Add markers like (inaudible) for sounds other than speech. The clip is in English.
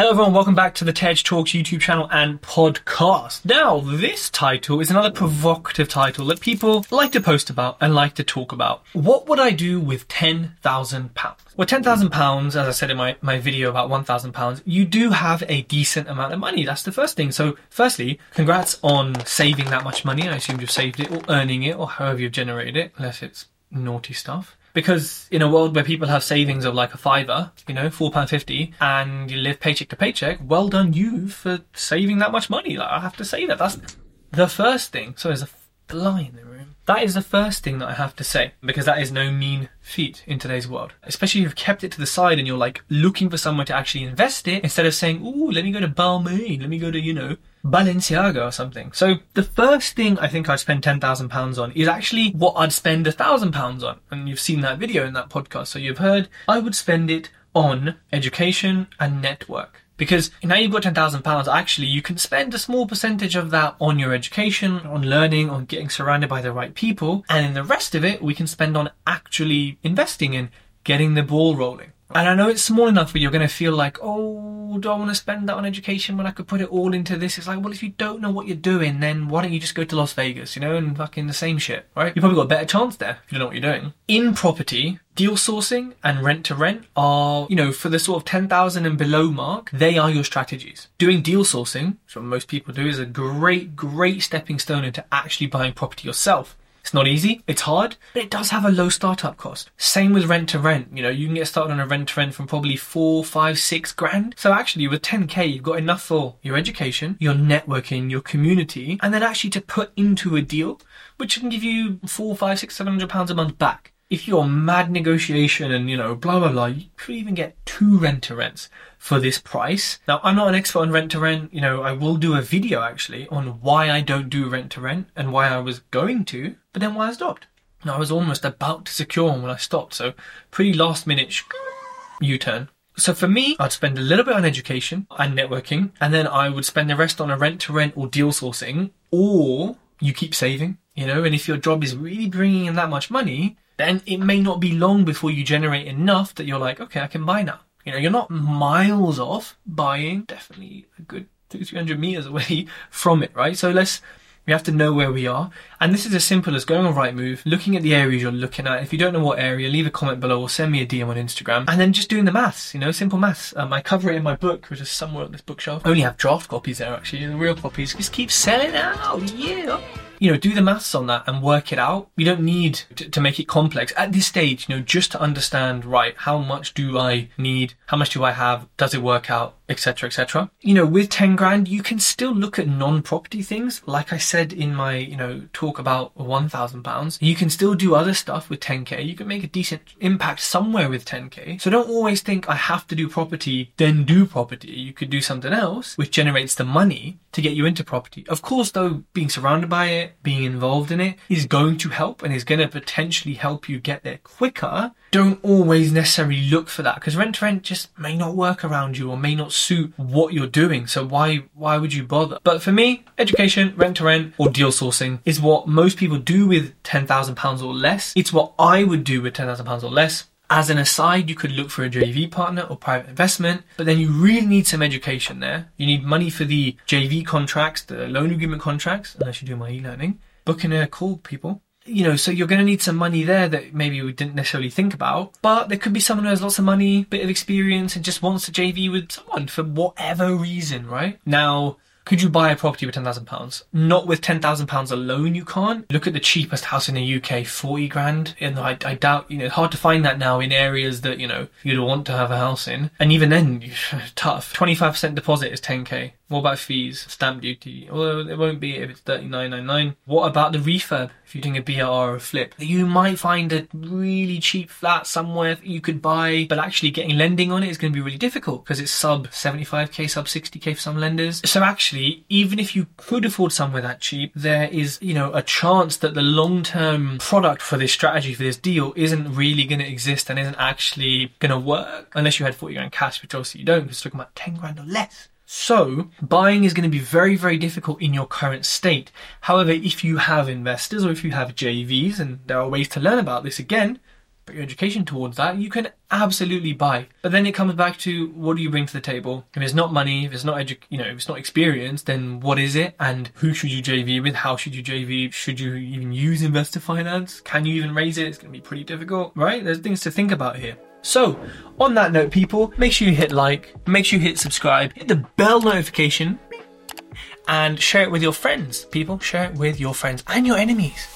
Hello everyone, welcome back to the TED Talks YouTube channel and podcast. Now, this title is another provocative title that people like to post about and like to talk about. What would I do with £10,000? Well, £10,000, as I said in my, my video about £1,000, you do have a decent amount of money. That's the first thing. So, firstly, congrats on saving that much money. I assume you've saved it or earning it or however you've generated it, unless it's naughty stuff. Because in a world where people have savings of like a fiver, you know, four pound fifty, and you live paycheck to paycheck, well done you for saving that much money. Like I have to say that. That's the first thing. So there's a fly in the room. That is the first thing that I have to say because that is no mean feat in today's world. Especially if you've kept it to the side and you're like looking for someone to actually invest it instead of saying, "Ooh, let me go to Balmain, let me go to you know Balenciaga or something." So the first thing I think I'd spend ten thousand pounds on is actually what I'd spend a thousand pounds on, and you've seen that video in that podcast, so you've heard. I would spend it on education and network. Because now you've got £10,000, actually, you can spend a small percentage of that on your education, on learning, on getting surrounded by the right people. And then the rest of it, we can spend on actually investing in getting the ball rolling. And I know it's small enough where you're going to feel like, oh, do I want to spend that on education when I could put it all into this? It's like, well, if you don't know what you're doing, then why don't you just go to Las Vegas, you know, and fucking the same shit, right? You've probably got a better chance there if you don't know what you're doing. In property, deal sourcing and rent to rent are, you know, for the sort of 10,000 and below mark, they are your strategies. Doing deal sourcing, which what most people do, is a great, great stepping stone into actually buying property yourself. It's not easy, it's hard, but it does have a low startup cost. Same with rent to rent. You know, you can get started on a rent to rent from probably four, five, six grand. So actually with 10k, you've got enough for your education, your networking, your community, and then actually to put into a deal, which can give you four, five, six, seven hundred pounds a month back if you're mad negotiation and you know blah blah blah, you could even get two rent to rents for this price. Now I'm not an expert on rent to rent. You know I will do a video actually on why I don't do rent to rent and why I was going to, but then why I stopped. Now I was almost about to secure one when I stopped, so pretty last minute U-turn. So for me, I'd spend a little bit on education and networking, and then I would spend the rest on a rent to rent or deal sourcing, or you keep saving, you know, and if your job is really bringing in that much money, then it may not be long before you generate enough that you're like, okay, I can buy now. You know, you're not miles off buying, definitely a good two, three hundred meters away (laughs) from it, right? So let's, we have to know where we are. And this is as simple as going on Rightmove, looking at the areas you're looking at. If you don't know what area, leave a comment below or send me a DM on Instagram. And then just doing the maths, you know, simple maths. Um, I cover it in my book, which is somewhere on this bookshelf. I only have draft copies there actually, the real copies just keep selling out, yeah you know, do the maths on that and work it out. You don't need to, to, make it complex at this stage, you know, just to understand, right, how much do I need? How much do I have? Does it work out? Etc. Etc. You know, with 10 grand, you can still look at non-property things. Like I said in my, you know, talk about 1,000 pounds, you can still do other stuff with 10k. You can make a decent impact somewhere with 10k. So don't always think I have to do property, then do property. You could do something else which generates the money to get you into property. Of course, though, being surrounded by it, being involved in it is going to help and is going to potentially help you get there quicker. Don't always necessarily look for that because rent to rent just may not work around you or may not suit what you're doing. So why, why would you bother? But for me, education, rent to rent or deal sourcing is what most people do with £10,000 or less. It's what I would do with £10,000 or less. As an aside, you could look for a JV partner or private investment, but then you really need some education there. You need money for the JV contracts, the loan agreement contracts, unless you do my e-learning. Booking a call, people. You know, so you're going to need some money there that maybe we didn't necessarily think about. But there could be someone who has lots of money, bit of experience, and just wants to JV with someone for whatever reason, right? Now, could you buy a property with £10,000? Not with £10,000 alone, you can't. Look at the cheapest house in the UK, 40 grand. And I, I doubt, you know, it's hard to find that now in areas that, you know, you'd want to have a house in. And even then, (laughs) tough. 25% deposit is 10k. What about fees, stamp duty? Although it won't be if it's thirty nine nine nine. What about the refurb? If you're doing a BR or a flip, you might find a really cheap flat somewhere you could buy, but actually getting lending on it is going to be really difficult because it's sub 75k, sub 60k for some lenders. So actually, even if you could afford somewhere that cheap, there is, you know, a chance that the long term product for this strategy, for this deal, isn't really going to exist and isn't actually going to work unless you had 40 grand cash, which obviously you don't because you're talking about 10 grand or less. So, buying is going to be very, very difficult in your current state. However, if you have investors or if you have JVs, and there are ways to learn about this again, put your education towards that, you can absolutely buy. But then it comes back to what do you bring to the table? If it's not money, if it's not edu- you know, if it's not experience, then what is it? And who should you JV with? How should you JV? Should you even use investor finance? Can you even raise it? It's going to be pretty difficult, right? There's things to think about here. So, on that note, people, make sure you hit like, make sure you hit subscribe, hit the bell notification, and share it with your friends. People, share it with your friends and your enemies.